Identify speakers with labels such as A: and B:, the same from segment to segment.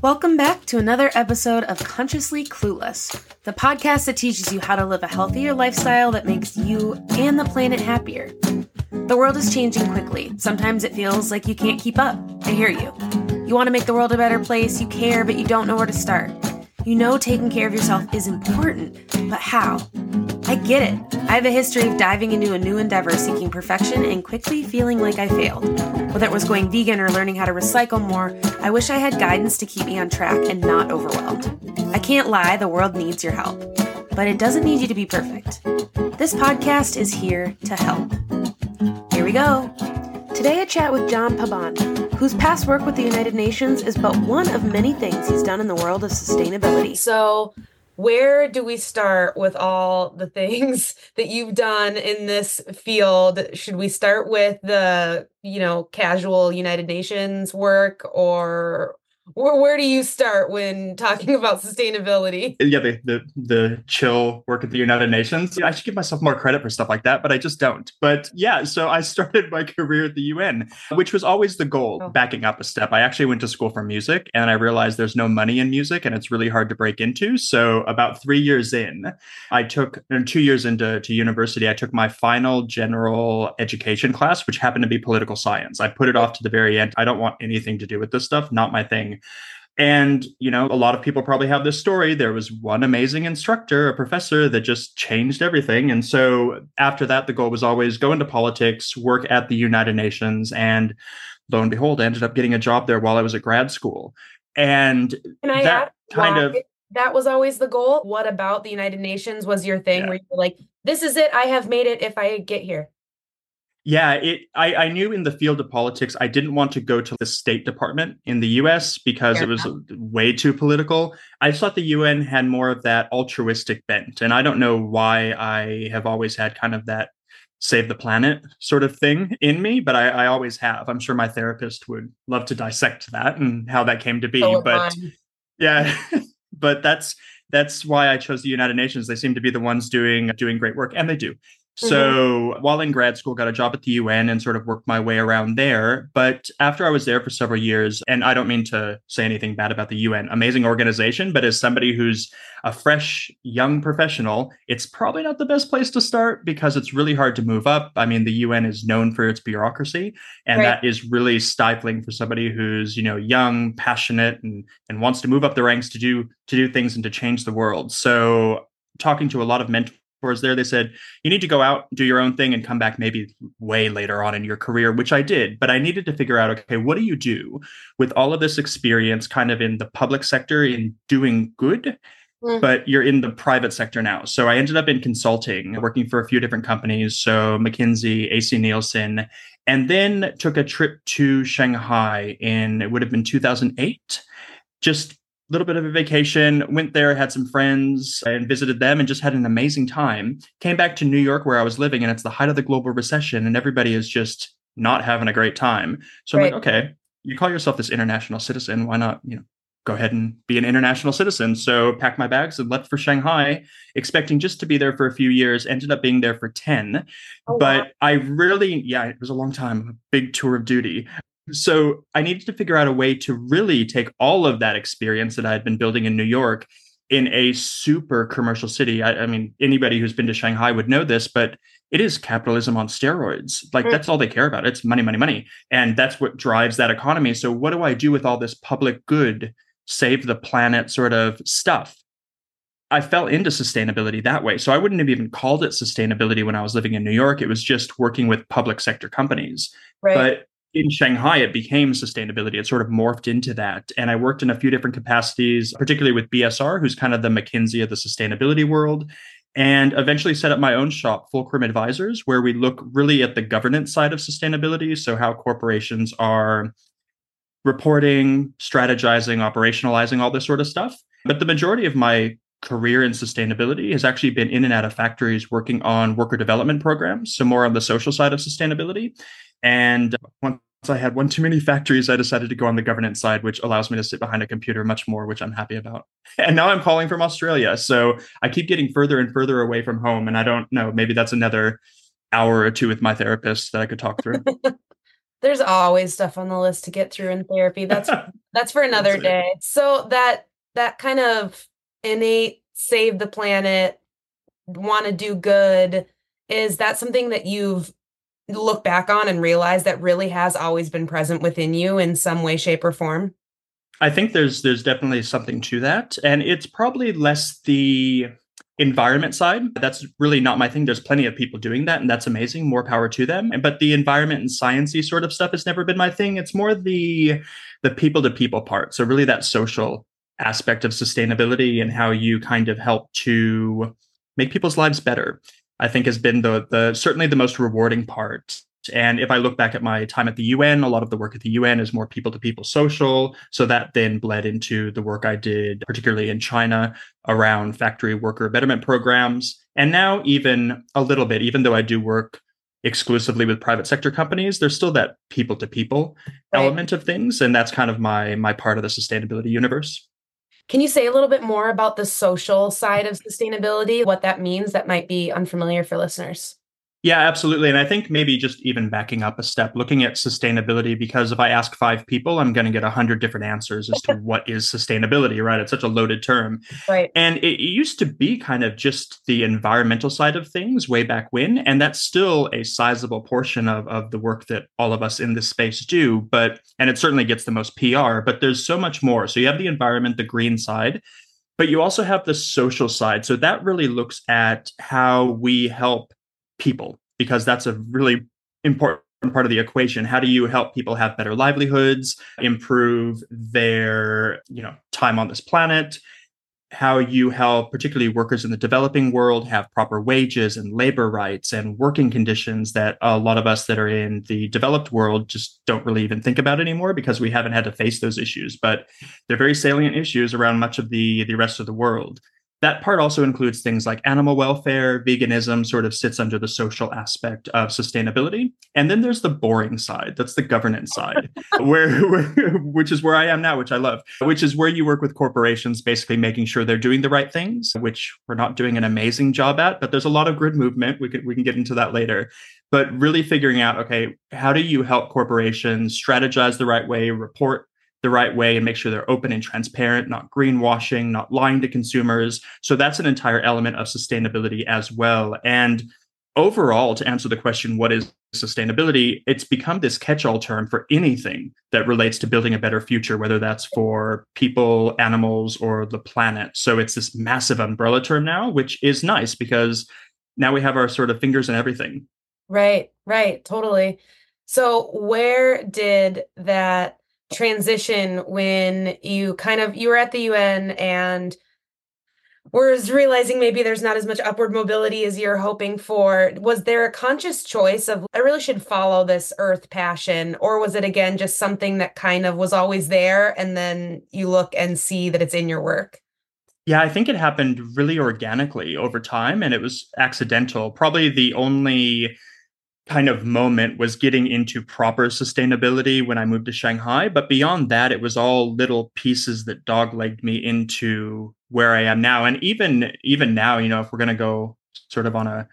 A: Welcome back to another episode of Consciously Clueless, the podcast that teaches you how to live a healthier lifestyle that makes you and the planet happier. The world is changing quickly. Sometimes it feels like you can't keep up. I hear you. You want to make the world a better place, you care, but you don't know where to start. You know taking care of yourself is important, but how? I get it. I have a history of diving into a new endeavor seeking perfection and quickly feeling like I failed. Whether it was going vegan or learning how to recycle more, I wish I had guidance to keep me on track and not overwhelmed. I can't lie, the world needs your help. But it doesn't need you to be perfect. This podcast is here to help. Here we go. Today I chat with John Pabon, whose past work with the United Nations is but one of many things he's done in the world of sustainability. So, where do we start with all the things that you've done in this field should we start with the you know casual united nations work or where, where do you start when talking about sustainability?
B: Yeah, the, the the chill work at the United Nations. I should give myself more credit for stuff like that, but I just don't. But yeah, so I started my career at the UN, which was always the goal. Oh. Backing up a step, I actually went to school for music, and I realized there's no money in music, and it's really hard to break into. So about three years in, I took two years into to university. I took my final general education class, which happened to be political science. I put it off to the very end. I don't want anything to do with this stuff. Not my thing. And, you know, a lot of people probably have this story. There was one amazing instructor, a professor that just changed everything. And so after that, the goal was always go into politics, work at the United Nations. And lo and behold, I ended up getting a job there while I was at grad school. And that kind of
A: that was always the goal. What about the United Nations was your thing yeah. where you're like, this is it. I have made it if I get here.
B: Yeah, it. I, I knew in the field of politics, I didn't want to go to the State Department in the U.S. because it was way too political. I just thought the UN had more of that altruistic bent, and I don't know why I have always had kind of that save the planet sort of thing in me, but I, I always have. I'm sure my therapist would love to dissect that and how that came to be. So but yeah, but that's that's why I chose the United Nations. They seem to be the ones doing doing great work, and they do. So mm-hmm. while in grad school, got a job at the UN and sort of worked my way around there. But after I was there for several years, and I don't mean to say anything bad about the UN, amazing organization, but as somebody who's a fresh young professional, it's probably not the best place to start because it's really hard to move up. I mean, the UN is known for its bureaucracy, and right. that is really stifling for somebody who's, you know, young, passionate, and and wants to move up the ranks to do to do things and to change the world. So talking to a lot of mentors mentors there, they said, you need to go out, do your own thing, and come back maybe way later on in your career, which I did. But I needed to figure out, okay, what do you do with all of this experience kind of in the public sector in doing good? Mm. But you're in the private sector now. So I ended up in consulting, working for a few different companies. So McKinsey, AC Nielsen, and then took a trip to Shanghai in, it would have been 2008 just little bit of a vacation, went there, had some friends and visited them and just had an amazing time. Came back to New York where I was living and it's the height of the global recession and everybody is just not having a great time. So right. I'm like, okay, you call yourself this international citizen, why not, you know, go ahead and be an international citizen. So packed my bags and left for Shanghai, expecting just to be there for a few years, ended up being there for 10. Oh, but wow. I really, yeah, it was a long time, a big tour of duty. So I needed to figure out a way to really take all of that experience that I had been building in New York in a super commercial city. I, I, mean, anybody who's been to Shanghai would know this, but it is capitalism on steroids. Like mm. that's all they care about. It's money, money, money. And that's what drives that economy. So what do I do with all this public good, save the planet sort of stuff? I fell into sustainability that way. So I wouldn't have even called it sustainability when I was living in New York. It was just working with public sector companies. Right. But in Shanghai, it became sustainability. It sort of morphed into that. And I worked in a few different capacities, particularly with BSR, who's kind of the McKinsey of the sustainability world, and eventually set up my own shop, Fulcrum Advisors, where we look really at the governance side of sustainability. So, how corporations are reporting, strategizing, operationalizing, all this sort of stuff. But the majority of my career in sustainability has actually been in and out of factories working on worker development programs, so more on the social side of sustainability. And once I had one too many factories, I decided to go on the governance side, which allows me to sit behind a computer much more, which I'm happy about. And now I'm calling from Australia. So I keep getting further and further away from home. And I don't know, maybe that's another hour or two with my therapist that I could talk through.
A: There's always stuff on the list to get through in therapy. That's that's for another that's day. So that that kind of innate save the planet, want to do good, is that something that you've look back on and realize that really has always been present within you in some way shape or form?
B: I think there's there's definitely something to that and it's probably less the environment side. That's really not my thing. There's plenty of people doing that and that's amazing. More power to them. But the environment and sciency sort of stuff has never been my thing. It's more the the people to people part. So really that social aspect of sustainability and how you kind of help to make people's lives better I think has been the the certainly the most rewarding part. And if I look back at my time at the UN, a lot of the work at the UN is more people to people social. So that then bled into the work I did, particularly in China, around factory worker betterment programs. And now, even a little bit, even though I do work exclusively with private sector companies, there's still that people to people element of things. And that's kind of my my part of the sustainability universe.
A: Can you say a little bit more about the social side of sustainability, what that means that might be unfamiliar for listeners?
B: Yeah, absolutely. And I think maybe just even backing up a step, looking at sustainability, because if I ask five people, I'm going to get a hundred different answers as to what is sustainability, right? It's such a loaded term.
A: Right.
B: And it used to be kind of just the environmental side of things way back when. And that's still a sizable portion of, of the work that all of us in this space do. But, and it certainly gets the most PR, but there's so much more. So you have the environment, the green side, but you also have the social side. So that really looks at how we help people because that's a really important part of the equation. How do you help people have better livelihoods improve their you know time on this planet? How you help particularly workers in the developing world have proper wages and labor rights and working conditions that a lot of us that are in the developed world just don't really even think about anymore because we haven't had to face those issues. But they're very salient issues around much of the the rest of the world that part also includes things like animal welfare, veganism sort of sits under the social aspect of sustainability. And then there's the boring side, that's the governance side, where, where, which is where I am now, which I love, which is where you work with corporations basically making sure they're doing the right things, which we're not doing an amazing job at, but there's a lot of grid movement. We can we can get into that later. But really figuring out, okay, how do you help corporations strategize the right way, report the right way and make sure they're open and transparent, not greenwashing, not lying to consumers. So that's an entire element of sustainability as well. And overall, to answer the question, what is sustainability? It's become this catch all term for anything that relates to building a better future, whether that's for people, animals, or the planet. So it's this massive umbrella term now, which is nice because now we have our sort of fingers in everything.
A: Right, right, totally. So, where did that transition when you kind of you were at the UN and was realizing maybe there's not as much upward mobility as you're hoping for. Was there a conscious choice of i really should follow this earth passion or was it again just something that kind of was always there and then you look and see that it's in your work?
B: Yeah i think it happened really organically over time and it was accidental. Probably the only kind of moment was getting into proper sustainability when I moved to Shanghai. But beyond that, it was all little pieces that doglegged me into where I am now. And even even now, you know, if we're gonna go sort of on a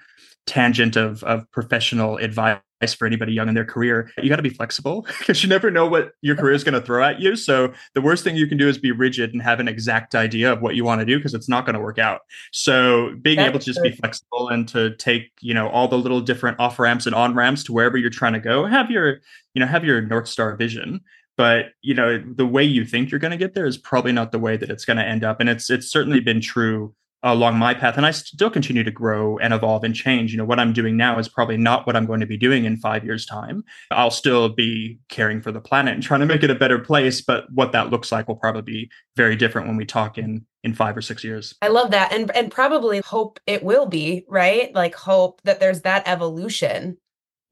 B: tangent of of professional advice for anybody young in their career. You got to be flexible because you never know what your career is going to throw at you. So the worst thing you can do is be rigid and have an exact idea of what you want to do because it's not going to work out. So being That's able to just true. be flexible and to take, you know, all the little different off ramps and on ramps to wherever you're trying to go, have your, you know, have your North Star vision but you know the way you think you're going to get there is probably not the way that it's going to end up and it's it's certainly been true along my path and i still continue to grow and evolve and change. You know what i'm doing now is probably not what i'm going to be doing in five years time. I'll still be caring for the planet and trying to make it a better place but what that looks like will probably be very different when we talk in in five or six years.
A: I love that. And and probably hope it will be right? Like hope that there's that evolution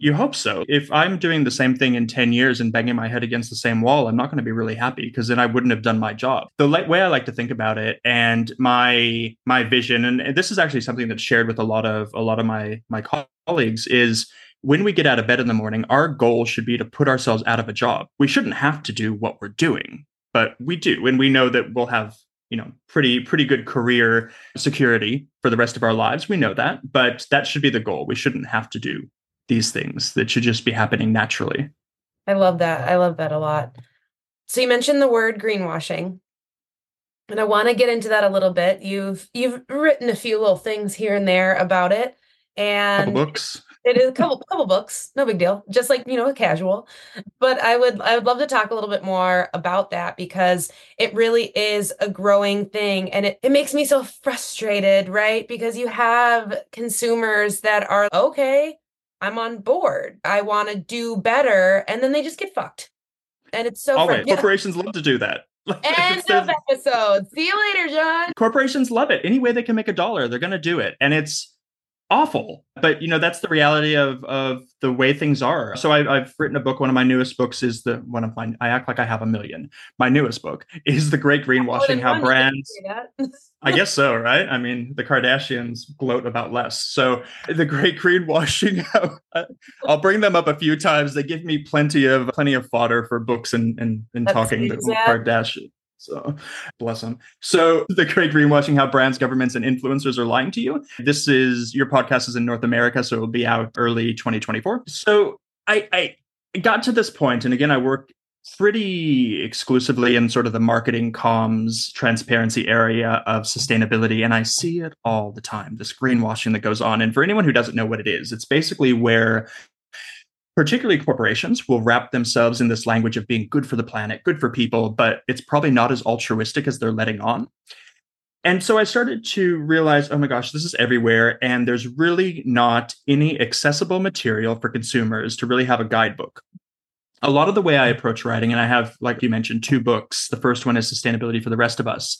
B: you hope so. If I'm doing the same thing in 10 years and banging my head against the same wall, I'm not going to be really happy because then I wouldn't have done my job. The way I like to think about it and my my vision and this is actually something that's shared with a lot of a lot of my my colleagues is when we get out of bed in the morning, our goal should be to put ourselves out of a job. We shouldn't have to do what we're doing, but we do and we know that we'll have you know pretty pretty good career security for the rest of our lives we know that but that should be the goal we shouldn't have to do these things that should just be happening naturally.
C: I love that. I love that a lot. So you mentioned the word greenwashing. And I want to get into that a little bit. You've you've written a few little things here and there about it. And
B: books.
C: It is a couple couple books, no big deal. Just like, you know, a casual. But I would I would love to talk a little bit more about that because it really is a growing thing and it, it makes me so frustrated, right? Because you have consumers that are okay, I'm on board. I want to do better. And then they just get fucked. And it's so
B: Always. Corporations love to do that.
C: End of episode. See you later, John.
B: Corporations love it. Any way they can make a dollar, they're going to do it. And it's awful but you know that's the reality of of the way things are so I, have written a book one of my newest books is the one of my i act like i have a million my newest book is the great greenwashing how brands i guess so right i mean the kardashians gloat about less so the great greenwashing how uh, i'll bring them up a few times they give me plenty of plenty of fodder for books and and, and talking the kardashian so bless them. So the great greenwashing, how brands, governments, and influencers are lying to you. This is your podcast is in North America, so it'll be out early 2024. So I, I got to this point, and again, I work pretty exclusively in sort of the marketing comms transparency area of sustainability and i see it all the time this greenwashing that goes on and for anyone who doesn't know what it is it's basically where particularly corporations will wrap themselves in this language of being good for the planet, good for people, but it's probably not as altruistic as they're letting on. And so I started to realize, oh my gosh, this is everywhere. And there's really not any accessible material for consumers to really have a guidebook a lot of the way I approach writing, and I have, like you mentioned, two books. The first one is Sustainability for the Rest of Us.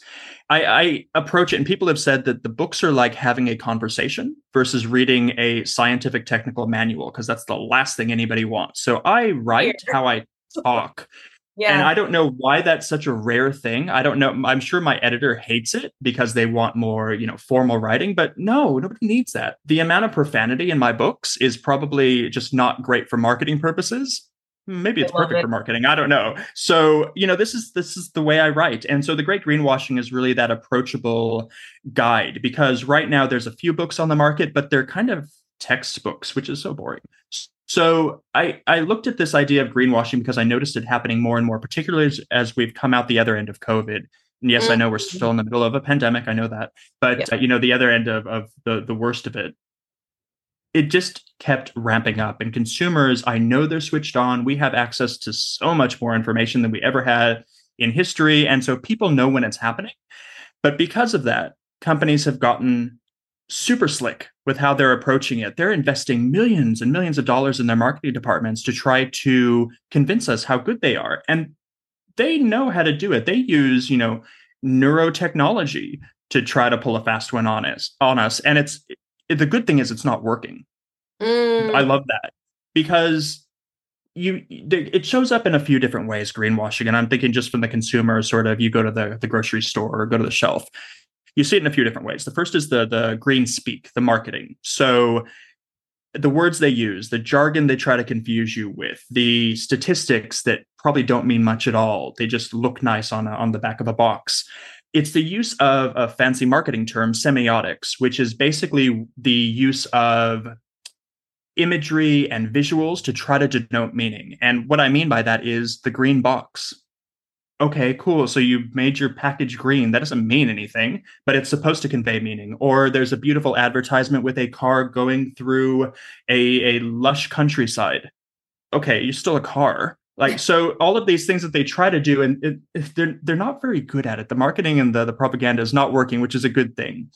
B: I, I, approach it, and people have said that the books are like having a conversation versus reading a scientific technical manual, because that's the last thing anybody wants. So I write how I talk. Yeah. And I don't know why that's such a rare thing. I don't know. I'm sure my editor hates it because they want more, you know, formal writing, but no, nobody needs that. The amount of profanity in my books is probably just not great for marketing purposes maybe it's perfect it. for marketing i don't know so you know this is this is the way i write and so the great greenwashing is really that approachable guide because right now there's a few books on the market but they're kind of textbooks which is so boring so i i looked at this idea of greenwashing because i noticed it happening more and more particularly as, as we've come out the other end of covid and yes i know we're mm-hmm. still in the middle of a pandemic i know that but yeah. uh, you know the other end of, of the the worst of it it just kept ramping up. And consumers i know they're switched on. We have access to so much more information than we ever had in history. And so people know when it's happening. But because of that companies have gotten super slick with how they're approaching it. They're investing millions and millions of dollars in their marketing departments to try to convince us how good they are. And they know how to do it. They use you know neurotechnology to try to pull a fast one on us on us. And it's the good thing is it's not working. Mm. I love that because you it shows up in a few different ways greenwashing and i'm thinking just from the consumer sort of you go to the, the grocery store or go to the shelf you see it in a few different ways the first is the the green speak the marketing so the words they use the jargon they try to confuse you with the statistics that probably don't mean much at all they just look nice on a, on the back of a box it's the use of a fancy marketing term, semiotics, which is basically the use of imagery and visuals to try to denote meaning. And what I mean by that is the green box. Okay, cool. So you made your package green. That doesn't mean anything, but it's supposed to convey meaning. Or there's a beautiful advertisement with a car going through a, a lush countryside. Okay, you're still a car like so all of these things that they try to do and it, they're they're not very good at it. The marketing and the, the propaganda is not working which is a good thing.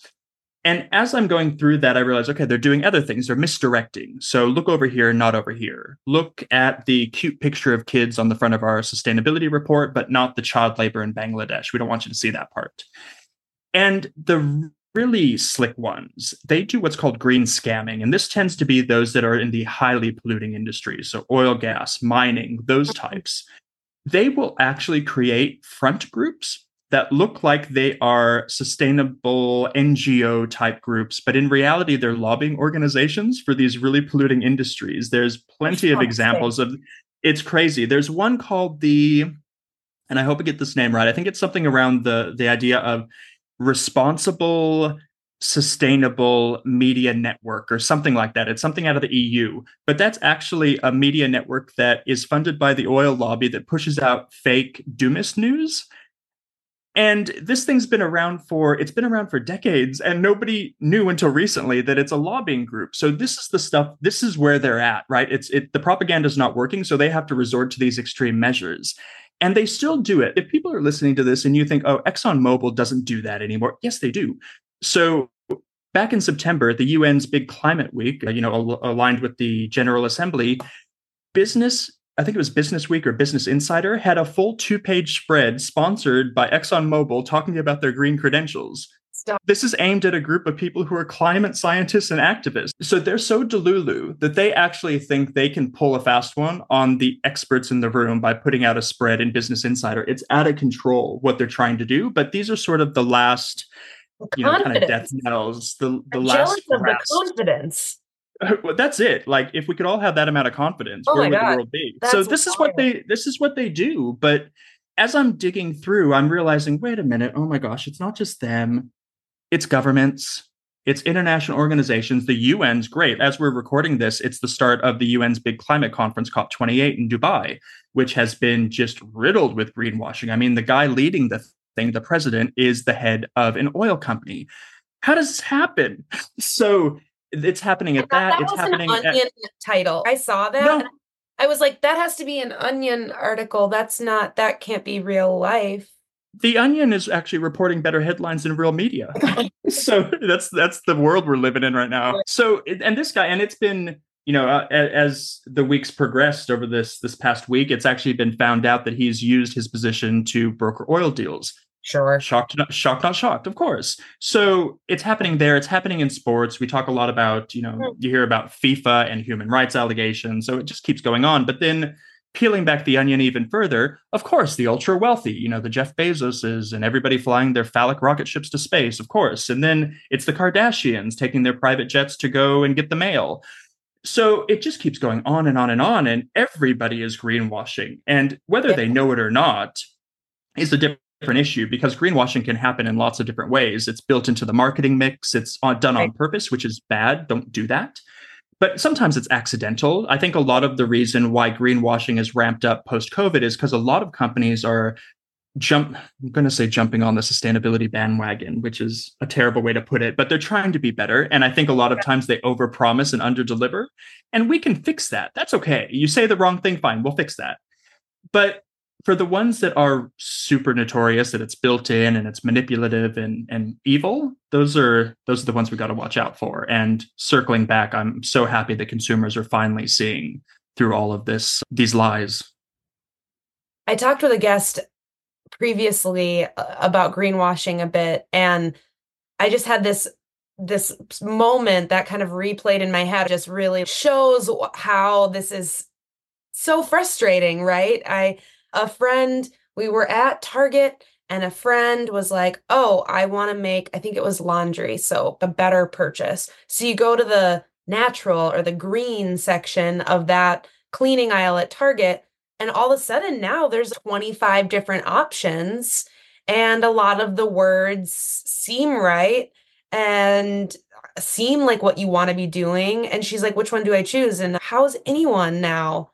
B: And as i'm going through that i realize okay they're doing other things. They're misdirecting. So look over here not over here. Look at the cute picture of kids on the front of our sustainability report but not the child labor in bangladesh. We don't want you to see that part. And the really slick ones, they do what's called green scamming. And this tends to be those that are in the highly polluting industries. So oil, gas, mining, those mm-hmm. types. They will actually create front groups that look like they are sustainable NGO type groups, but in reality, they're lobbying organizations for these really polluting industries. There's plenty of examples of it's crazy. There's one called the, and I hope I get this name right. I think it's something around the the idea of responsible sustainable media network or something like that. It's something out of the EU, but that's actually a media network that is funded by the oil lobby that pushes out fake doomist news. And this thing's been around for it's been around for decades and nobody knew until recently that it's a lobbying group. So this is the stuff this is where they're at, right? It's it the propaganda is not working so they have to resort to these extreme measures. And they still do it. If people are listening to this and you think, oh, ExxonMobil doesn't do that anymore. Yes, they do. So back in September, the UN's big climate week, uh, you know, al- aligned with the General Assembly, business, I think it was Business Week or Business Insider, had a full two page spread sponsored by ExxonMobil talking about their green credentials. Stop. This is aimed at a group of people who are climate scientists and activists. So they're so delulu that they actually think they can pull a fast one on the experts in the room by putting out a spread in Business Insider. It's out of control what they're trying to do, but these are sort of the last you know, kind of death knells. The the I'm last
A: of the confidence.
B: well, that's it. Like if we could all have that amount of confidence, oh where would God. the world be? That's so this is what they this is what they do. But as I'm digging through, I'm realizing, wait a minute, oh my gosh, it's not just them, it's governments, it's international organizations. The UN's great. As we're recording this, it's the start of the UN's big climate conference, COP28 in Dubai, which has been just riddled with greenwashing. I mean, the guy leading the thing, the president is the head of an oil company. How does this happen? So it's happening at that.
A: that
B: it's happening
A: an onion
B: at,
A: title. I saw that. No. I was like, that has to be an onion article. That's not that can't be real life.
B: The Onion is actually reporting better headlines than real media. so that's that's the world we're living in right now. So and this guy and it's been you know, uh, as the weeks progressed over this this past week, it's actually been found out that he's used his position to broker oil deals.
A: Sure.
B: Shocked, not, shocked, not shocked, of course. So it's happening there. It's happening in sports. We talk a lot about, you know, mm. you hear about FIFA and human rights allegations. So it just keeps going on. But then peeling back the onion even further, of course, the ultra wealthy, you know, the Jeff Bezoses and everybody flying their phallic rocket ships to space, of course. And then it's the Kardashians taking their private jets to go and get the mail. So it just keeps going on and on and on. And everybody is greenwashing. And whether they know it or not is a different different issue because greenwashing can happen in lots of different ways. It's built into the marketing mix, it's uh, done on purpose, which is bad. Don't do that. But sometimes it's accidental. I think a lot of the reason why greenwashing is ramped up post COVID is because a lot of companies are jump i'm going to say jumping on the sustainability bandwagon which is a terrible way to put it but they're trying to be better and i think a lot of times they overpromise and underdeliver and we can fix that. That's okay. You say the wrong thing fine we'll fix that. But for the ones that are super notorious that it's built in and it's manipulative and and evil those are those are the ones we got to watch out for. And circling back i'm so happy that consumers are finally seeing through all of this these lies.
A: I talked with a guest previously uh, about greenwashing a bit and i just had this this moment that kind of replayed in my head just really shows how this is so frustrating right? I a friend, we were at Target and a friend was like, Oh, I want to make, I think it was laundry soap, a better purchase. So you go to the natural or the green section of that cleaning aisle at Target. And all of a sudden now there's 25 different options and a lot of the words seem right and uh, seem like what you want to be doing. And she's like, which one do I choose? And how's anyone now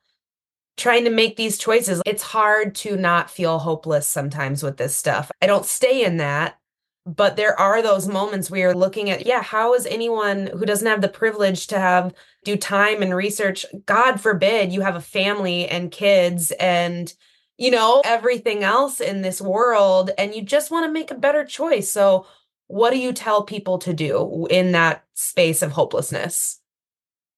A: trying to make these choices. It's hard to not feel hopeless sometimes with this stuff. I don't stay in that, but there are those moments where you're looking at, yeah, how is anyone who doesn't have the privilege to have do time and research, God forbid you have a family and kids and you know, everything else in this world and you just want to make a better choice. So, what do you tell people to do in that space of hopelessness?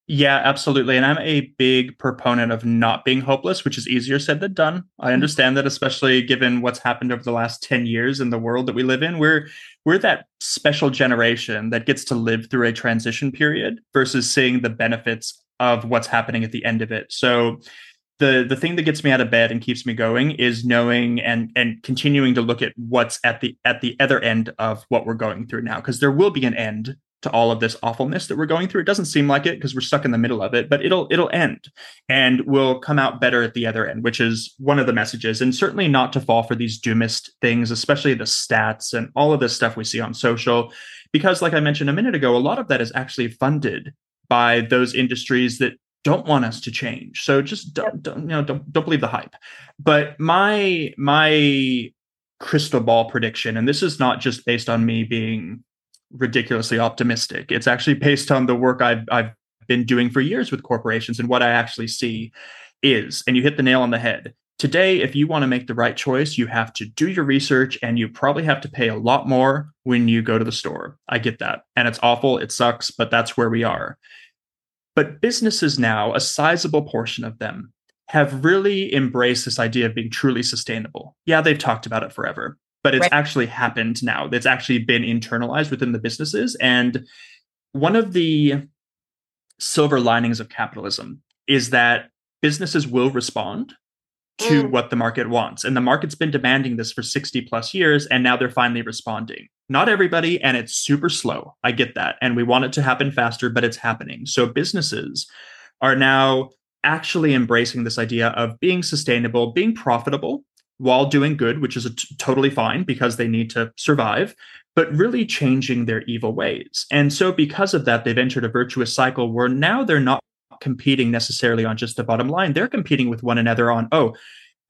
B: Yeah, absolutely. And I'm a big proponent of not being hopeless, which is easier said than done. I mm-hmm. understand that, especially given what's happened over the last 10 years in the world that we live in. We're we're that special generation that gets to live through a transition period versus seeing the benefits of what's happening at the end of it. So the the thing that gets me out of bed and keeps me going is knowing and and continuing to look at what's at the at the other end of what we're going through now because there will be an end to all of this awfulness that we're going through. It doesn't seem like it because we're stuck in the middle of it, but it'll it'll end and we'll come out better at the other end, which is one of the messages. And certainly not to fall for these doomist things, especially the stats and all of this stuff we see on social. Because, like I mentioned a minute ago, a lot of that is actually funded by those industries that don't want us to change. So just don't, don't you know don't don't believe the hype. But my my crystal ball prediction, and this is not just based on me being ridiculously optimistic. It's actually based on the work I've I've been doing for years with corporations and what I actually see is, and you hit the nail on the head. Today, if you want to make the right choice, you have to do your research and you probably have to pay a lot more when you go to the store. I get that. And it's awful, it sucks, but that's where we are. But businesses now, a sizable portion of them, have really embraced this idea of being truly sustainable. Yeah, they've talked about it forever, but it's right. actually happened now. It's actually been internalized within the businesses. And one of the silver linings of capitalism is that businesses will respond to mm. what the market wants. And the market's been demanding this for 60 plus years, and now they're finally responding. Not everybody, and it's super slow. I get that. And we want it to happen faster, but it's happening. So businesses are now actually embracing this idea of being sustainable, being profitable, while doing good, which is totally fine because they need to survive, but really changing their evil ways. And so, because of that, they've entered a virtuous cycle where now they're not competing necessarily on just the bottom line. They're competing with one another on, oh,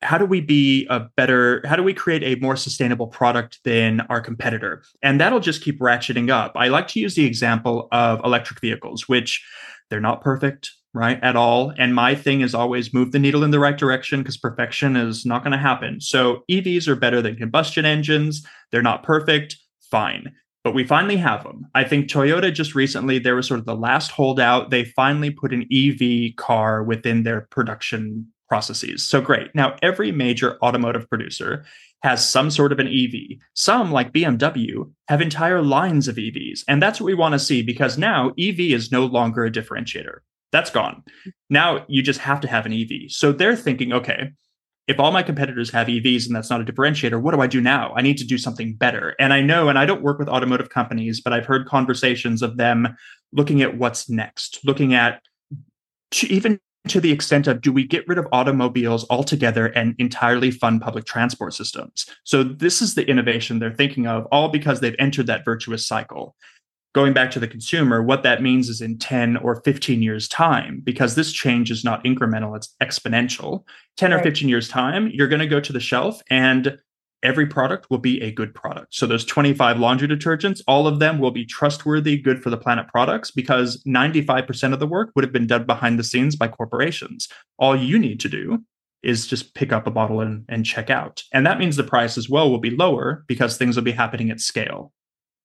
B: how do we be a better, how do we create a more sustainable product than our competitor? And that'll just keep ratcheting up. I like to use the example of electric vehicles, which they're not perfect right at all. And my thing is always move the needle in the right direction because perfection is not going to happen. So evs are better than combustion engines. They're not perfect. Fine. But we finally have them i think toyota just recently there was sort of the last holdout. They finally put an ev car within their production processes. So great. Now every major automotive producer has some sort of an EV. Some, like BMW, have entire lines of EVs. And that's what we want to see because now EV is no longer a differentiator. That's gone. Now you just have to have an EV. So they're thinking, okay, if all my competitors have EVs and that's not a differentiator, what do I do now? I need to do something better. And I know, and I don't work with automotive companies, but I've heard conversations of them looking at what's next, looking at even to the extent of do we get rid of automobiles altogether and entirely fund public transport systems? So this is the innovation they're thinking of, all because they've entered that virtuous cycle going back to the consumer, what that means is in 10 or 15 years' time, because this change is not incremental, it's exponential. 10 right. or 15 years' time, you're going to go to the shelf and every product will be a good product. So those 25 laundry detergents, all of them will be trustworthy, good for the planet products because 95% of the work would have been done behind the scenes by corporations. All you need to do is just pick up a bottle and, and check out. And that means the price as well will be lower because things will be happening at scale.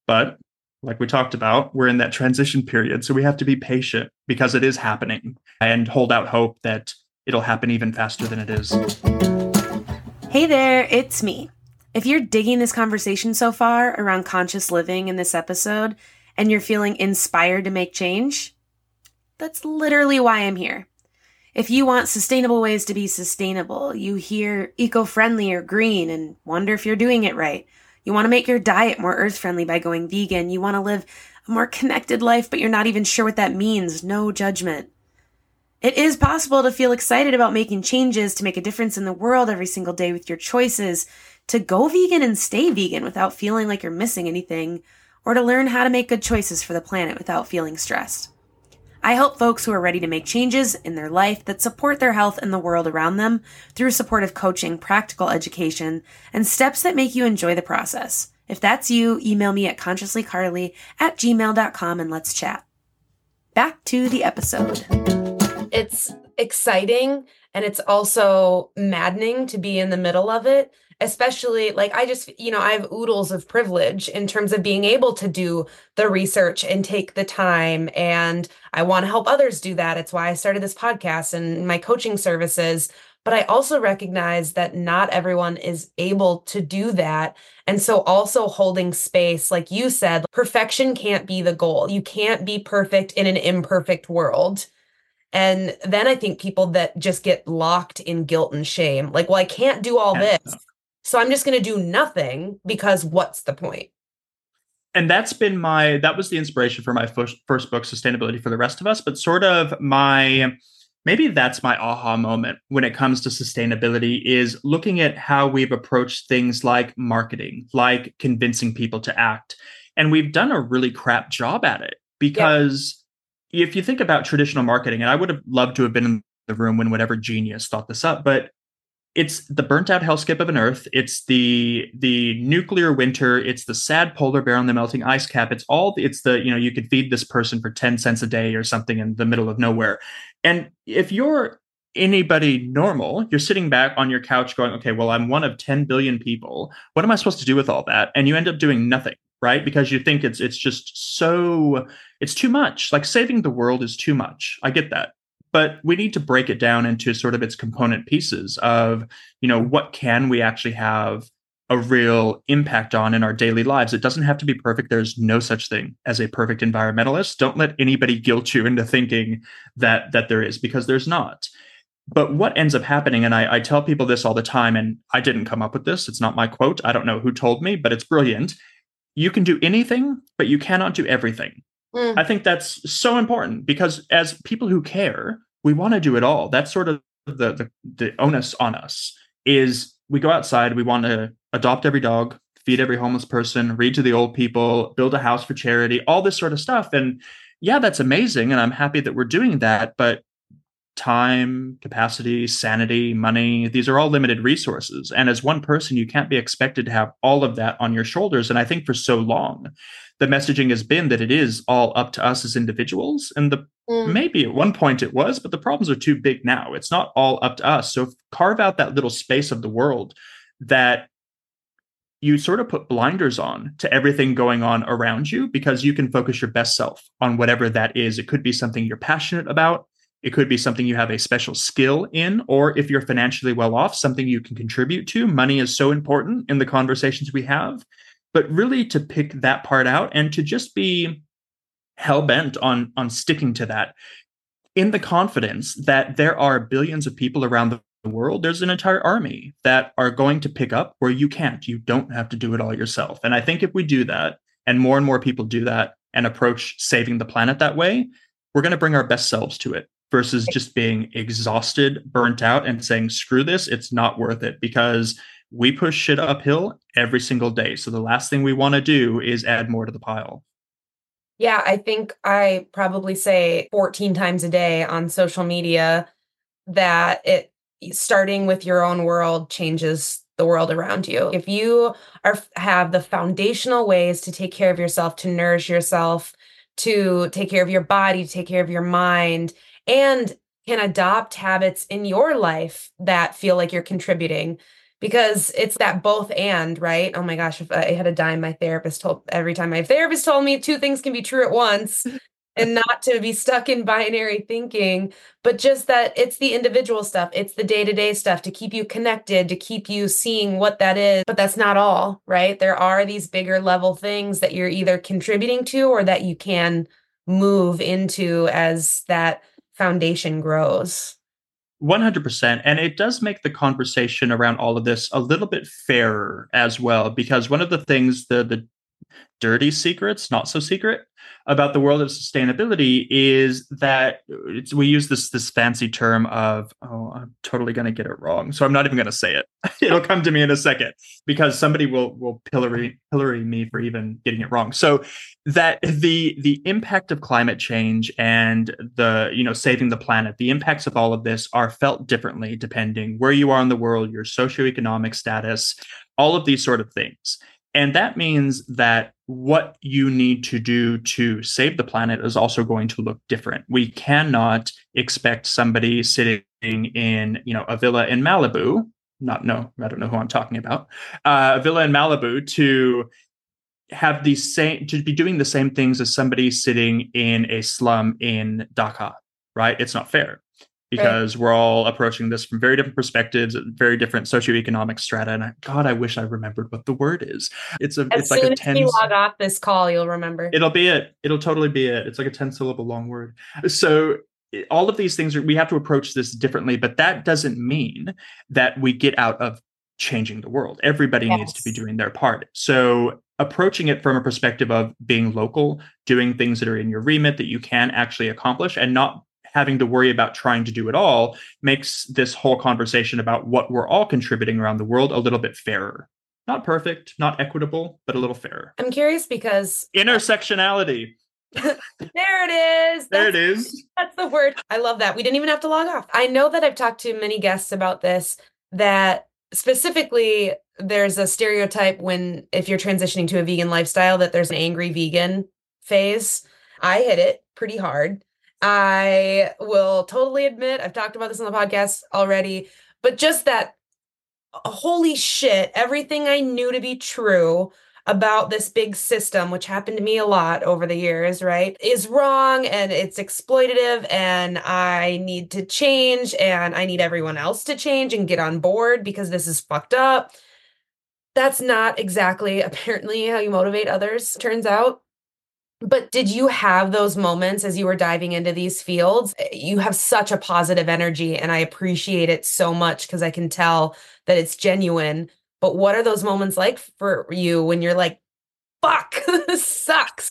B: But like we talked about, we're in that transition period. So we have to be patient because it is happening and hold out hope that it'll happen even faster than it is.
C: Hey there, it's me. If you're digging this conversation so far around conscious living in this episode and you're feeling inspired to make change, that's literally why I'm here. If you want sustainable ways to be sustainable, you hear eco friendly or green and wonder if you're doing it right you want to make your diet more earth friendly by going vegan. You want to live a more connected life, but you're not even sure what that means. No judgment. It is possible to feel excited about making changes to make a difference in the world every single day with your choices, to go vegan and stay vegan without feeling like you're missing anything, or to learn how to make good choices for the planet without feeling stressed. I help folks who are ready to make changes in their life that support their health and the world around them through supportive coaching, practical education, and steps that make you enjoy the process. If that's you, email me at consciouslycarly at gmail.com and let's chat. Back to the episode.
A: It's exciting and it's also maddening to be in the middle of it especially like I just, you know, I have oodles of privilege in terms of being able to do the research and take the time. And I want to help others do that. It's why I started this podcast and my coaching services. But I also recognize that not everyone is able to do that. And so, also holding space, like you said, perfection can't be the goal. You can't be perfect in an imperfect world. And then I think people that just get locked in guilt and shame, like, well, I can't do all this. So I'm just going to do nothing because what's the point?
B: And that's been my that was the inspiration for my first, first book sustainability for the rest of us but sort of my maybe that's my aha moment when it comes to sustainability is looking at how we've approached things like marketing like convincing people to act and we've done a really crap job at it because yeah. if you think about traditional marketing and i would have loved to have been in the room when whatever genius thought this up but it's the burnt out hellscape of an earth. It's the the nuclear winter. It's the sad polar bear on the melting ice cap. It's all it's the you know you could feed this person for 10 cents a day or something in the middle of nowhere. And if you're anybody normal you're sitting back on your couch going okay well i'm one of 10 billion people. What am i supposed to do with all that? And you end up doing nothing right? Because you think it's it's just so it's too much. Like saving the world is too much. I get that but we need to break it down into sort of its component pieces of you know what can we actually have a real impact on in our daily lives? It doesn't have to be perfect. There's no such thing as a perfect environmentalist. Don't let anybody guilt you into thinking that that there is because there's not. But what ends up happening and I, I tell people this all the time and i didn't come up with this it's not my quote i don't know who told me but it's brilliant. You can do anything but you cannot do everything Mm. I think that's so important because as people who care, we want to do it all. That's sort of the, the the onus on us is we go outside, we want to adopt every dog, feed every homeless person, read to the old people, build a house for charity, all this sort of stuff. And yeah, that's amazing. And I'm happy that we're doing that. But time, capacity, sanity, money, these are all limited resources. And as one person, you can't be expected to have all of that on your shoulders. And I think for so long, the messaging has been that it is all up to us as individuals. And the mm. maybe at one point it was, but the problems are too big now. It's not all up to us. So carve out that little space of the world that you sort of put blinders on to everything going on around you because you can focus your best self on whatever that is. It could be something you're passionate about. It could be something you have a special skill in, or if you're financially well off, something you can contribute to. Money is so important in the conversations we have. But really to pick that part out and to just be hell bent on on sticking to that. In the confidence that there are billions of people around the world there's an entire army that are going to pick up where you can't. You don't have to do it all yourself. And i think if we do that and more and more people do that and approach saving the planet that way we're going to bring our best selves to it versus just being exhausted burnt out and saying screw this it's not worth it because we push shit uphill every single day. So the last thing we want to do is add more to the pile.
A: Yeah, I think I probably say 14 times a day on social media that it starting with your own world changes the world around you. If you are have the foundational ways to take care of yourself, to nourish yourself, to take care of your body, to take care of your mind, and can adopt habits in your life that feel like you're contributing? Because it's that both and right? Oh my gosh if i had a dime my therapist told every time my therapist told me two things can be true at once and not to be stuck in binary thinking but just that it's the individual stuff it's the day-to-day stuff to keep you connected to keep you seeing what that is but that's not all right? There are these bigger level things that you're either contributing to or that you can move into as that foundation grows.
B: 100% and it does make the conversation around all of this a little bit fairer as well because one of the things the the dirty secrets not so secret about the world of sustainability is that we use this this fancy term of oh I'm totally going to get it wrong so I'm not even going to say it. It'll come to me in a second because somebody will will pillory pillory me for even getting it wrong. So that the the impact of climate change and the you know saving the planet the impacts of all of this are felt differently depending where you are in the world your socioeconomic status all of these sort of things. And that means that what you need to do to save the planet is also going to look different. We cannot expect somebody sitting in, you know, a villa in Malibu, not no, I don't know who I'm talking about, uh, a villa in Malibu to have the same to be doing the same things as somebody sitting in a slum in Dhaka, right? It's not fair because right. we're all approaching this from very different perspectives, very different socioeconomic strata. And I, God, I wish I remembered what the word is. It's a
A: as
B: it's like
A: a ten. As you log off this call, you'll remember.
B: It'll be it. It'll totally be it. It's like a ten syllable long word. So all of these things are we have to approach this differently, but that doesn't mean that we get out of changing the world. Everybody yes. needs to be doing their part. So approaching it from a perspective of being local, doing things that are in your remit that you can actually accomplish, and not having to worry about trying to do it all makes this whole conversation about what we're all contributing around the world a little bit fairer. Not perfect, not equitable, but a little fairer.
A: I'm curious because
B: intersectionality.
A: there it is.
B: There that's, it is.
A: That's the word. I love that. We didn't even have to log off. I know that I've talked to many guests about this that specifically there's a stereotype when if you're transitioning to a vegan lifestyle that there's an angry vegan phase. I hit it pretty hard. I will totally admit, I've talked about this on the podcast already, but just that holy shit, everything I knew to be true about this big system, which happened to me a lot over the years, right, is wrong and it's exploitative and I need to change and I need everyone else to change and get on board because this is fucked up. That's not exactly apparently how you motivate others, turns out. But did you have those moments as you were diving into these fields? Eh, you have such a positive energy, and I appreciate it so much because I can tell that it's genuine. But what are those moments like for you when you're like, fuck, this sucks?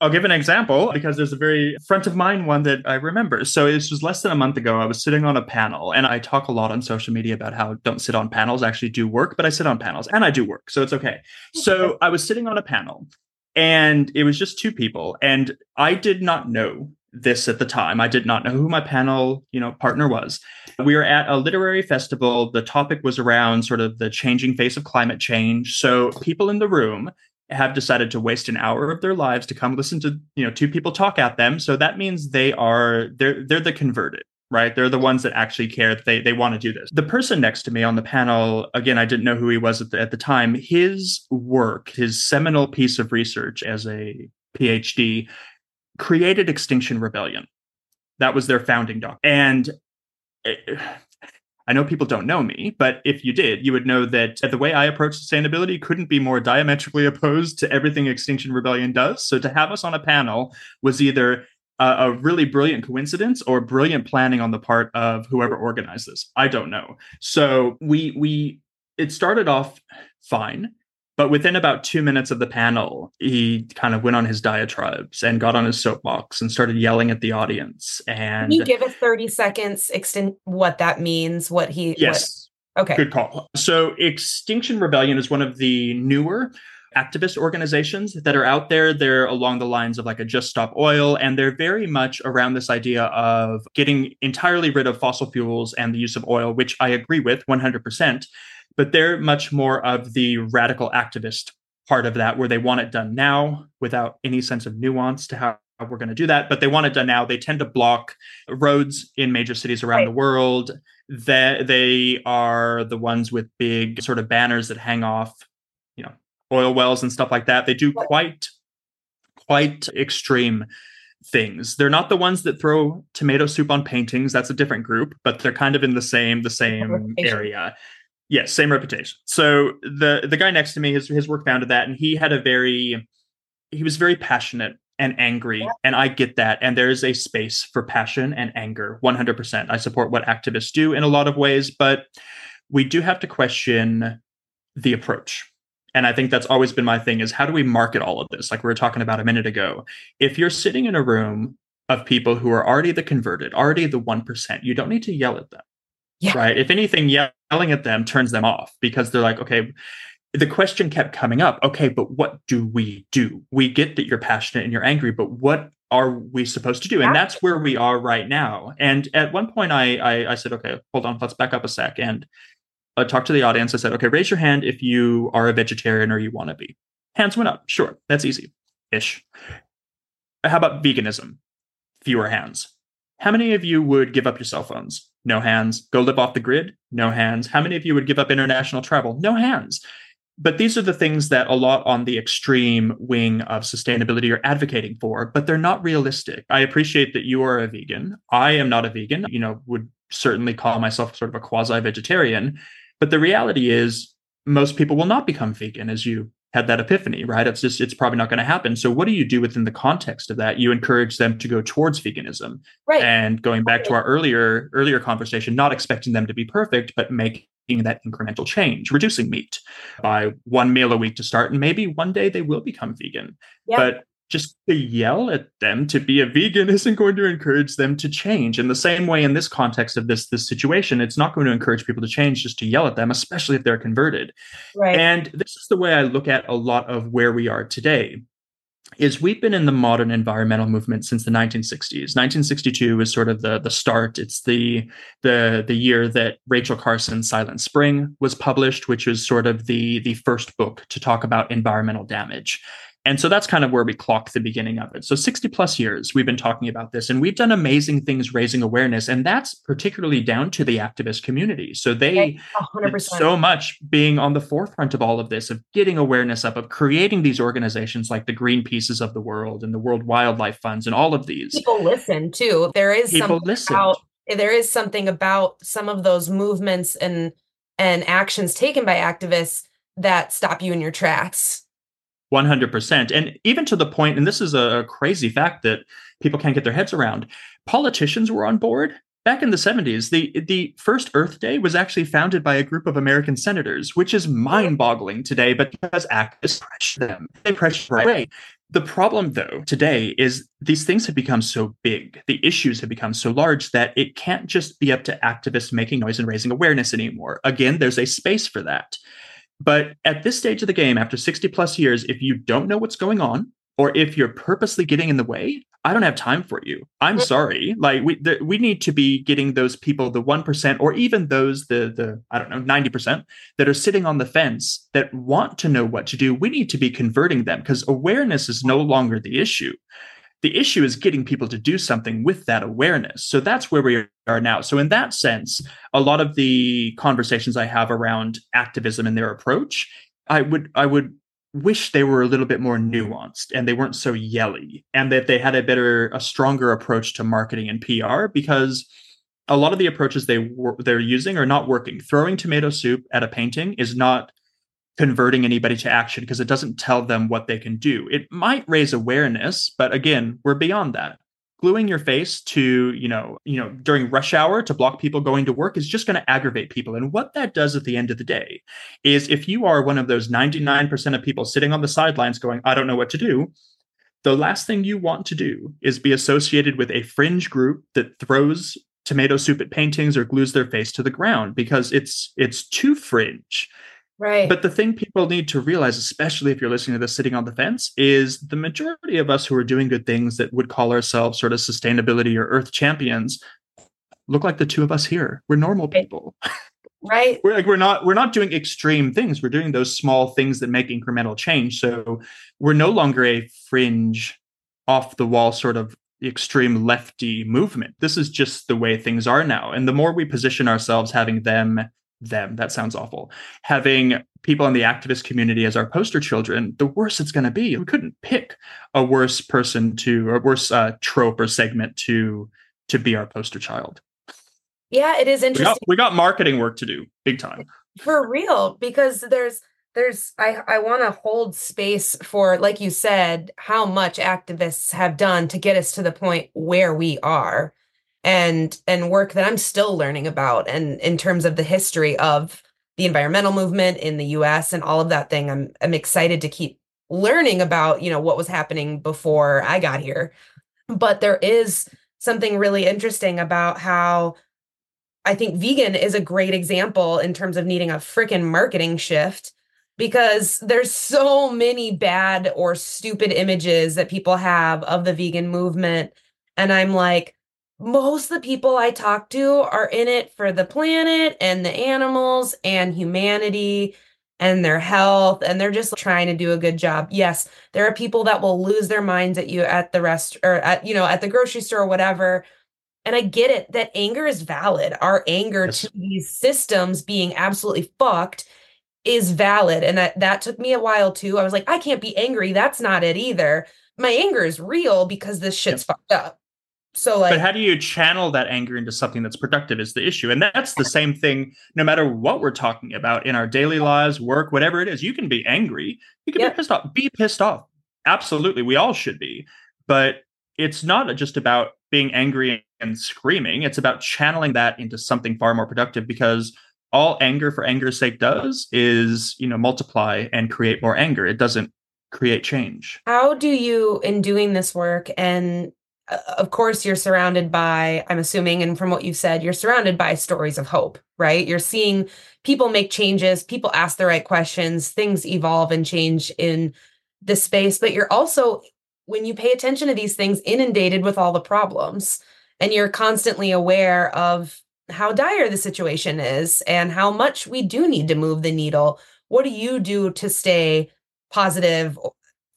B: I'll give an example because there's a very front of mind one that I remember. So it was less than a month ago. I was sitting on a panel, and I talk a lot on social media about how don't sit on panels, I actually do work, but I sit on panels and I do work. So it's okay. So I was sitting on a panel and it was just two people. And i did not know this at the time. I did not know who my panel you know partner was. We were at a literary festival. The topic was around sort of the changing face of climate change. So people in the room have decided to waste an hour of their lives to come listen to you know two people talk at them. So that means they are they're they're the converted right? They're the ones that actually care. They they want to do this. The person next to me on the panel, again, I didn't know who he was at the, at the time. His work, his seminal piece of research as a PhD, created Extinction Rebellion. That was their founding doc, and. It, I know people don't know me, but if you did, you would know that the way I approach sustainability couldn't be more diametrically opposed to everything Extinction Rebellion does. So to have us on a panel was either a, a really brilliant coincidence or brilliant planning on the part of whoever organized this. I don't know. So we we it started off fine. But within about two minutes of the panel, he kind of went on his diatribes and got on his soapbox and started yelling at the audience. And
A: Can you give us 30 seconds extent what that means, what he
B: Yes.
A: What, okay.
B: Good call. So Extinction Rebellion is one of the newer activist organizations that are out there. They're along the lines of like a Just Stop Oil, and they're very much around this idea of getting entirely rid of fossil fuels and the use of oil, which I agree with 100%. But they're much more of the radical activist part of that, where they want it done now without any sense of nuance to how we're going to do that. But they want it done now. They tend to block roads in major cities around right. the world. That they are the ones with big sort of banners that hang off oil wells and stuff like that. They do quite quite extreme things. They're not the ones that throw tomato soup on paintings. That's a different group, but they're kind of in the same the same area. Yes, same reputation. So the the guy next to me, his his work founded that, and he had a very he was very passionate and angry, yeah. and I get that. And there is a space for passion and anger, one hundred percent. I support what activists do in a lot of ways, but we do have to question the approach and i think that's always been my thing is how do we market all of this? Like we were talking about a minute ago. If you're sitting in a room of people who are already the converted already the 1% you don't need to yell at them yeah. right? If anything yelling at them turns them off because they're like okay. The question kept coming up okay but what do we do? We get that you're passionate and you're angry but what are we supposed to do? And that's where we are right now. And at one point I, I i, said okay hold on let's back up a sec. And uh, talked to the audience. I said, okay, raise your hand if you are a vegetarian or you want to be. Hands went up. Sure, that's easy ish. How about veganism? Fewer hands. How many of you would give up your cell phones? No hands. Go live off the grid? No hands. How many of you would give up international travel? No hands. But these are the things that a lot on the extreme wing of sustainability are advocating for, but they're not realistic. I appreciate that you are a vegan. I am not a vegan, you know, would certainly call myself sort of a quasi vegetarian. But the reality is, most people will not become vegan, as you had that epiphany, right? It's just, it's probably not going to happen. So, what do you do within the context of that? You encourage them to go towards veganism.
A: Right.
B: And going back to our earlier, earlier conversation, not expecting them to be perfect, but making that incremental change, reducing meat by one meal a week to start. And maybe one day they will become vegan. Yeah. But just to yell at them to be a vegan isn't going to encourage them to change. In the same way in this context of this this situation it's not going to encourage people to change just to yell at them especially if they're converted. Right. And this is the way i look at a lot of where we are today is we've been in the modern environmental movement since the 1960s 1962 is sort of the the start. It's the the the year that rachel carson's silent spring was published which was sort of the the first book to talk about environmental damage and so that's kind of where we clock the beginning of it. So 60 plus years we've been talking about this and we've done amazing things raising awareness. And that's particularly down to the activist community. So they 100%. so much being on the forefront of all of this, of getting awareness up, of creating these organizations like the Greenpeaces of the world and the World Wildlife Funds and all of these.
A: People listen too. There is People listen. About, there is something about some of those movements and and actions taken by activists that stop you in your tracks
B: 100%. And even to the point, and this is a crazy fact that people can't get their heads around, politicians were on board. Back in the 70s, the, the first Earth Day was actually founded by a group of American senators, which is mind boggling today, but because activists pressure them, they pressure right away. The problem, though, today is these things have become so big, the issues have become so large that it can't just be up to activists making noise and raising awareness anymore. Again, there's a space for that. But at this stage of the game, after 60 plus years, if you don't know what's going on, or if you're purposely getting in the way, I don't have time for you. I'm sorry. Like we the, we need to be getting those people, the one percent, or even those the the I don't know ninety percent that are sitting on the fence that want to know what to do. We need to be converting them because awareness is no longer the issue. The issue is getting people to do something with that awareness. So that's where we are now. So, in that sense, a lot of the conversations I have around activism and their approach, I would, I would wish they were a little bit more nuanced and they weren't so yelly and that they had a better a stronger approach to marketing and PR because a lot of the approaches they were they're using are not working throwing tomato soup at a painting is not converting anybody to action because it doesn't tell them what they can do. It might raise awareness, but again, we're beyond that. Gluing your face to, you know, you know, during rush hour to block people going to work is just going to aggravate people. And what that does at the end of the day is if you are one of those 99% of people sitting on the sidelines going, I don't know what to do, the last thing you want to do is be associated with a fringe group that throws tomato soup at paintings or glues their face to the ground because it's it's too fringe
A: Right.
B: But the thing people need to realize, especially if you're listening to this sitting on the fence, is the majority of us who are doing good things that would call ourselves sort of sustainability or earth champions look like the two of us here. We're normal people.
A: Right.
B: we're like we're not we're not doing extreme things. We're doing those small things that make incremental change. So we're no longer a fringe off the wall sort of extreme lefty movement. This is just the way things are now. And the more we position ourselves having them them. That sounds awful. Having people in the activist community as our poster children, the worse it's going to be. We couldn't pick a worse person to, a worse uh, trope or segment to to be our poster child.
A: Yeah, it is interesting.
B: We got, we got marketing work to do, big time.
A: For real, because there's there's I I want to hold space for like you said how much activists have done to get us to the point where we are and and work that I'm still learning about and in terms of the history of the environmental movement in the US and all of that thing I'm I'm excited to keep learning about you know what was happening before I got here. But there is something really interesting about how I think vegan is a great example in terms of needing a freaking marketing shift because there's so many bad or stupid images that people have of the vegan movement. And I'm like most of the people I talk to are in it for the planet and the animals and humanity and their health and they're just trying to do a good job. Yes, there are people that will lose their minds at you at the rest or at you know at the grocery store or whatever. And I get it that anger is valid. Our anger yes. to these systems being absolutely fucked is valid and that that took me a while too. I was like I can't be angry. That's not it either. My anger is real because this shit's yep. fucked up So like
B: But how do you channel that anger into something that's productive is the issue. And that's the same thing no matter what we're talking about in our daily lives, work, whatever it is. You can be angry. You can
A: Yep.
B: be pissed off. Be pissed off. Absolutely. We all should be. But it's not just about being angry and screaming. It's about channeling that into something far more productive because all anger for anger's sake does is, you know, multiply and create more anger. It doesn't create change.
A: How do you, in doing this work, and Uh, of course, you're surrounded by, I'm assuming, and from what you said, you're surrounded by stories of hope, right? You're seeing people make changes, people ask the right questions, things evolve and change in this space, but you're also, when you pay attention to these things, inundated with all the problems, and you're constantly aware of how dire the situation is and how much we do need to move the needle. What do you do to stay positive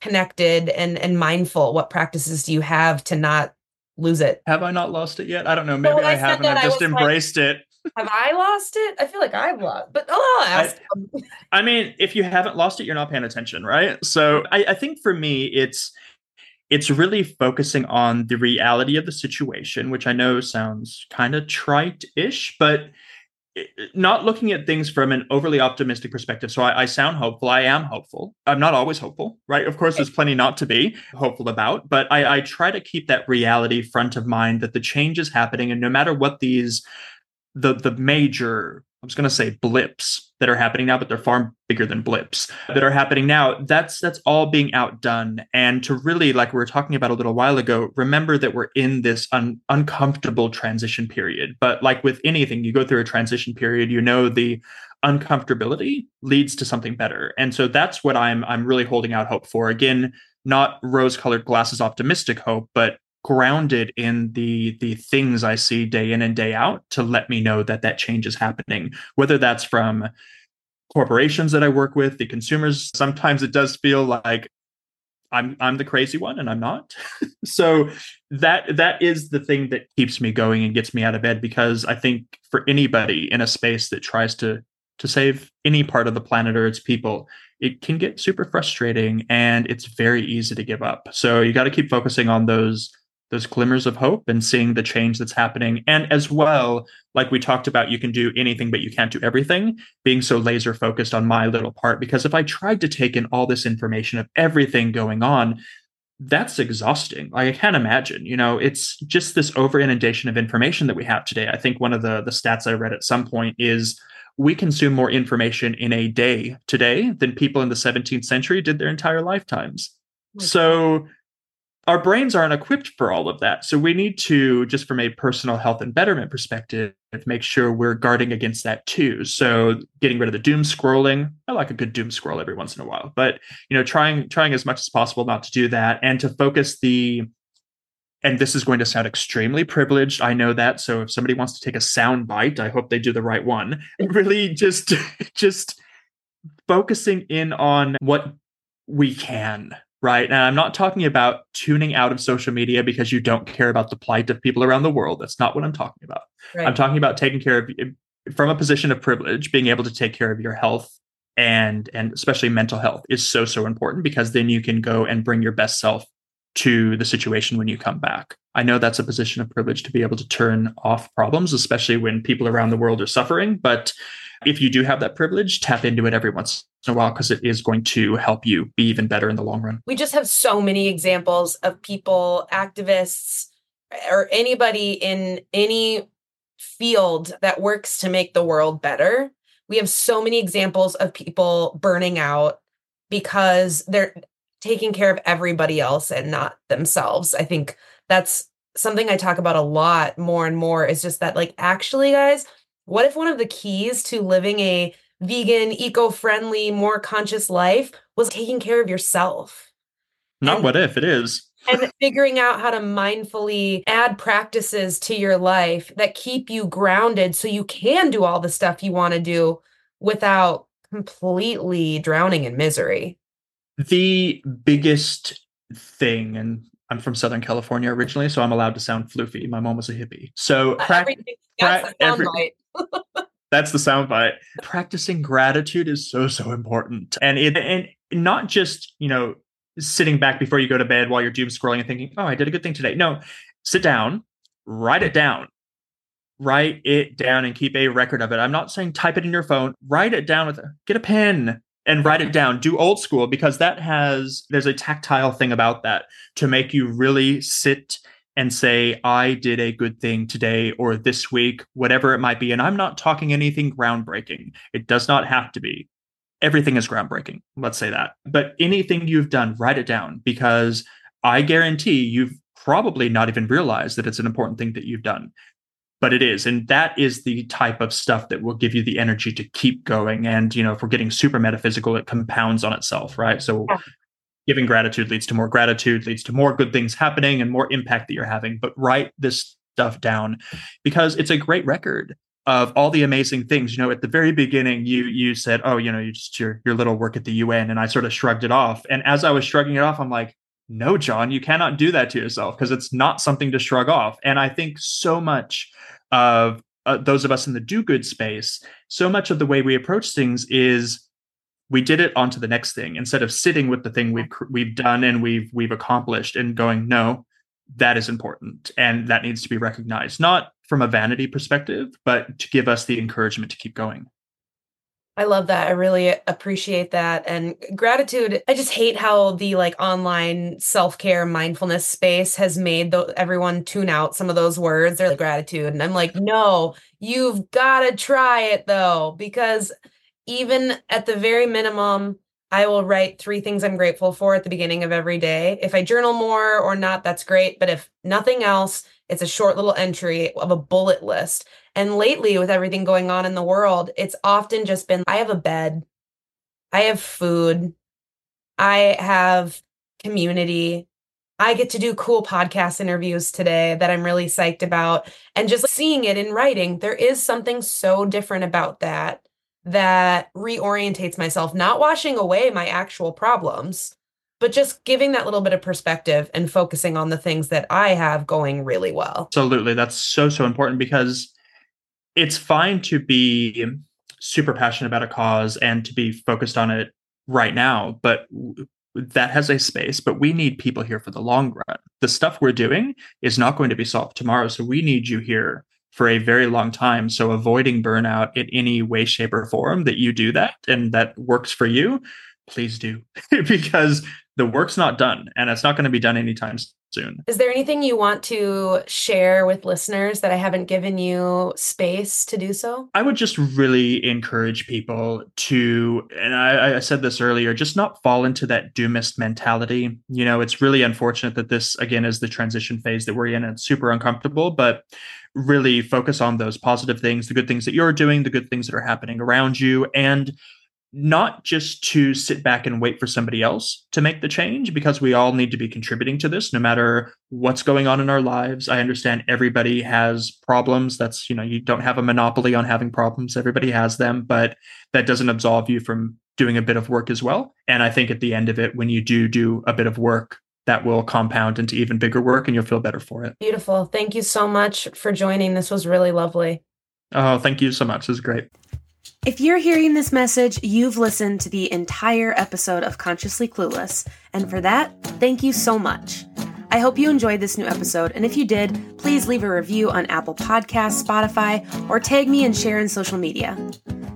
A: connected and and mindful what practices do you have to not lose it
B: Have I not lost it yet? I don't know. Maybe
A: I
B: I haven't.
A: that,
B: I've
A: I
B: just
A: like-
B: embraced it.
A: have i lost it i feel like i've lost but oh I'll ask
B: I mean, if you haven't lost it, you're not paying attention, right? So I, I think for me, it's it's really focusing on the reality of the situation, which I know sounds kind of trite-ish, but not looking at things from an overly optimistic perspective. So I, I sound hopeful. I am hopeful. I'm not always hopeful, right? Of course, there's plenty not to be hopeful about, but I, I try to keep that reality front of mind that the change is happening, and no matter what these the the major I was going to say blips that are happening now, but they're far bigger than blips that are happening now. That's that's all being outdone. And to really, like we were talking about a little while ago, remember that we're in this un- uncomfortable transition period. But like with anything, you go through a transition period, you know the uncomfortability leads to something better. And so that's what I'm I'm really holding out hope for. Again, not rose-colored glasses optimistic hope, but grounded in the the things I see day in and day out to let me know that that change is happening. Whether that's from corporations that I work with, the consumers. Sometimes it does feel like I'm I'm the crazy one and I'm not. so that that is the thing that keeps me going and gets me out of bed because I think for anybody in a space that tries to to save any part of the planet or its people, it can get super frustrating and it's very easy to give up. So you got to keep focusing on those those glimmers of hope and seeing the change that's happening. And as well, like we talked about, you can do anything, but you can't do everything, being so laser focused on my little part. Because if I tried to take in all this information of everything going on, that's exhausting. Like I can't imagine, you know, it's just this over inundation of information that we have today. I think one of the, the stats I read at some point is we consume more information in a day today than people in the 17th century did their entire lifetimes. So our brains aren't equipped for all of that. So we need to, just from a personal health and betterment perspective, make sure we're guarding against that too. So getting rid of the doom scrolling. I like a good doom scroll every once in a while, but you know, trying trying as much as possible not to do that and to focus the and this is going to sound extremely privileged. I know that. So if somebody wants to take a sound bite, I hope they do the right one. Really just just focusing in on what we can right? And I'm not talking about tuning out of social media because you don't care about the plight of people around the world. That's not what I'm talking about.
A: Right.
B: I'm talking about taking care of eh, from a position of privilege, being able to take care of your health and and especially mental health is so so important because then you can go and bring your best self to the situation when you come back. I know that's a position of privilege to be able to turn off problems, especially when people around the world are suffering, but if you do have that privilege, tap into it every once in a while because it is going to help you be even better in the long run.
A: we just have so many examples of people, activists, or anybody in any field that works to make the world better. We have so many examples of people burning out because they're taking care of everybody else and not themselves. I think that's something I talk about a lot more and more is just that, like, actually, guys, what if one of the keys to living a vegan, eco friendly, more conscious life was taking care of yourself?
B: Not
A: And-
B: what if it is.
A: and figuring out how to mindfully add practices to your life that keep you grounded so you can do all the stuff you want to do without completely drowning in misery.
B: The biggest thing, and I'm from Southern California originally, so I'm allowed to sound floofy. My mom was a hippie. So
A: that's
B: prac-
A: the
B: every-. That's the soundbite. Practicing gratitude is so so important, and it and not just you know sitting back before you go to bed while you're doom scrolling and thinking, oh, I did a good thing today. No, sit down, write it down. Write it down and keep a record of it. I'm not saying type it in your phone. Write it down with get a pen and write it down. Do old school because that has there's a tactile thing about that to make you really sit and say, I did a good thing today or this week, whatever it might be. And I'm not talking anything groundbreaking. It does not have to be. Everything is groundbreaking. Let's say that. But anything you've done, write it down because I guarantee you've probably not even realized that it's an important thing that you've done. But it is. And that is the type of stuff that will give you the energy to keep going. And, you know, if we're getting super metaphysical, it compounds on itself, right? So giving gratitude leads to more gratitude leads to more good things happening and more impact that you're having. But write this stuff down because it's a great record of all the amazing things. You know at the very beginning you you said oh you know you just your your little work at the UN and I sort of shrugged it off. And as I was shrugging it off I'm like no John you cannot do that to yourself because it's not something to shrug off. And I think so much of uh, those of us in the do good space so much of the way we approach things is we did it onto the next thing instead of sitting with the thing we've we've done and we've we've accomplished and going no that is important and that needs to be recognized not from a vanity perspective but to give us the encouragement to keep going
A: I love that. I really appreciate that. And gratitude, I just hate how the like online self-care mindfulness space has made everyone tune out some of those words. They're like gratitude. And I'm like, no, you've got to try it though, because even at the very minimum, I will write three things I'm grateful for at the beginning of every day. If I journal more or not, that's great. But if nothing else, it's a short little entry of a bullet list. And lately, with everything going on in the world, it's often just been I have a bed, I have food, I have community. I get to do cool podcast interviews today that I'm really psyched about. And just seeing it in writing, there is something so different about that that reorientates myself, not washing away my actual problems, but just giving that little bit of perspective and focusing on the things that I have going really well.
B: Absolutely. That's so, so important because it's fine to be super passionate about a cause and to be focused on it right now, but that has a space, but we need people here for the long run. The stuff we're doing is not going to be solved tomorrow. So we need you here for a very long time. So avoiding burnout in any way, shape, or form that you do that and that works for you, please do because the work's not done and it's not going to be done anytime soon.
A: Is there anything you want to share with listeners that I haven't given you space to do so?
B: I would just really encourage people to, and I, I, said this earlier, just not fall into that doomist mentality. You know, it's really unfortunate that this, again, is the transition phase that we're in and it's super uncomfortable, but really focus on those positive things, the good things that you're doing, the good things that are happening around you, and not just to sit back and wait for somebody else to make the change because we all need to be contributing to this no matter what's going on in our lives i understand everybody has problems that's you know you don't have a monopoly on having problems everybody has them but that doesn't absolve you from doing a bit of work as well and i think at the end of it when you do do a bit of work that will compound into even bigger work and you'll feel better for it.
A: Beautiful. Thank you so much for joining. This was really lovely.
B: Oh, thank you so much. This is great.
C: If you're hearing this message, you've listened to the entire episode of Consciously Clueless. And for that, thank you so much. I hope you enjoyed this new episode, and if you did, please leave a review on Apple Podcasts, Spotify, or tag me and share in social media.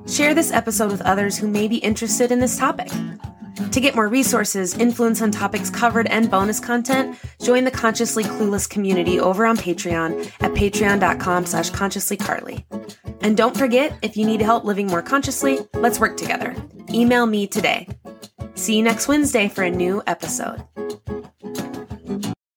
C: Share this episode with others who may be interested in this topic. To get more resources, influence on topics covered, and bonus content, join the Consciously Clueless community over on Patreon at patreon.com slash consciouslycarly. And don't forget, if you need help living more consciously, let's work together. Email me today. See you next Wednesday for a new episode.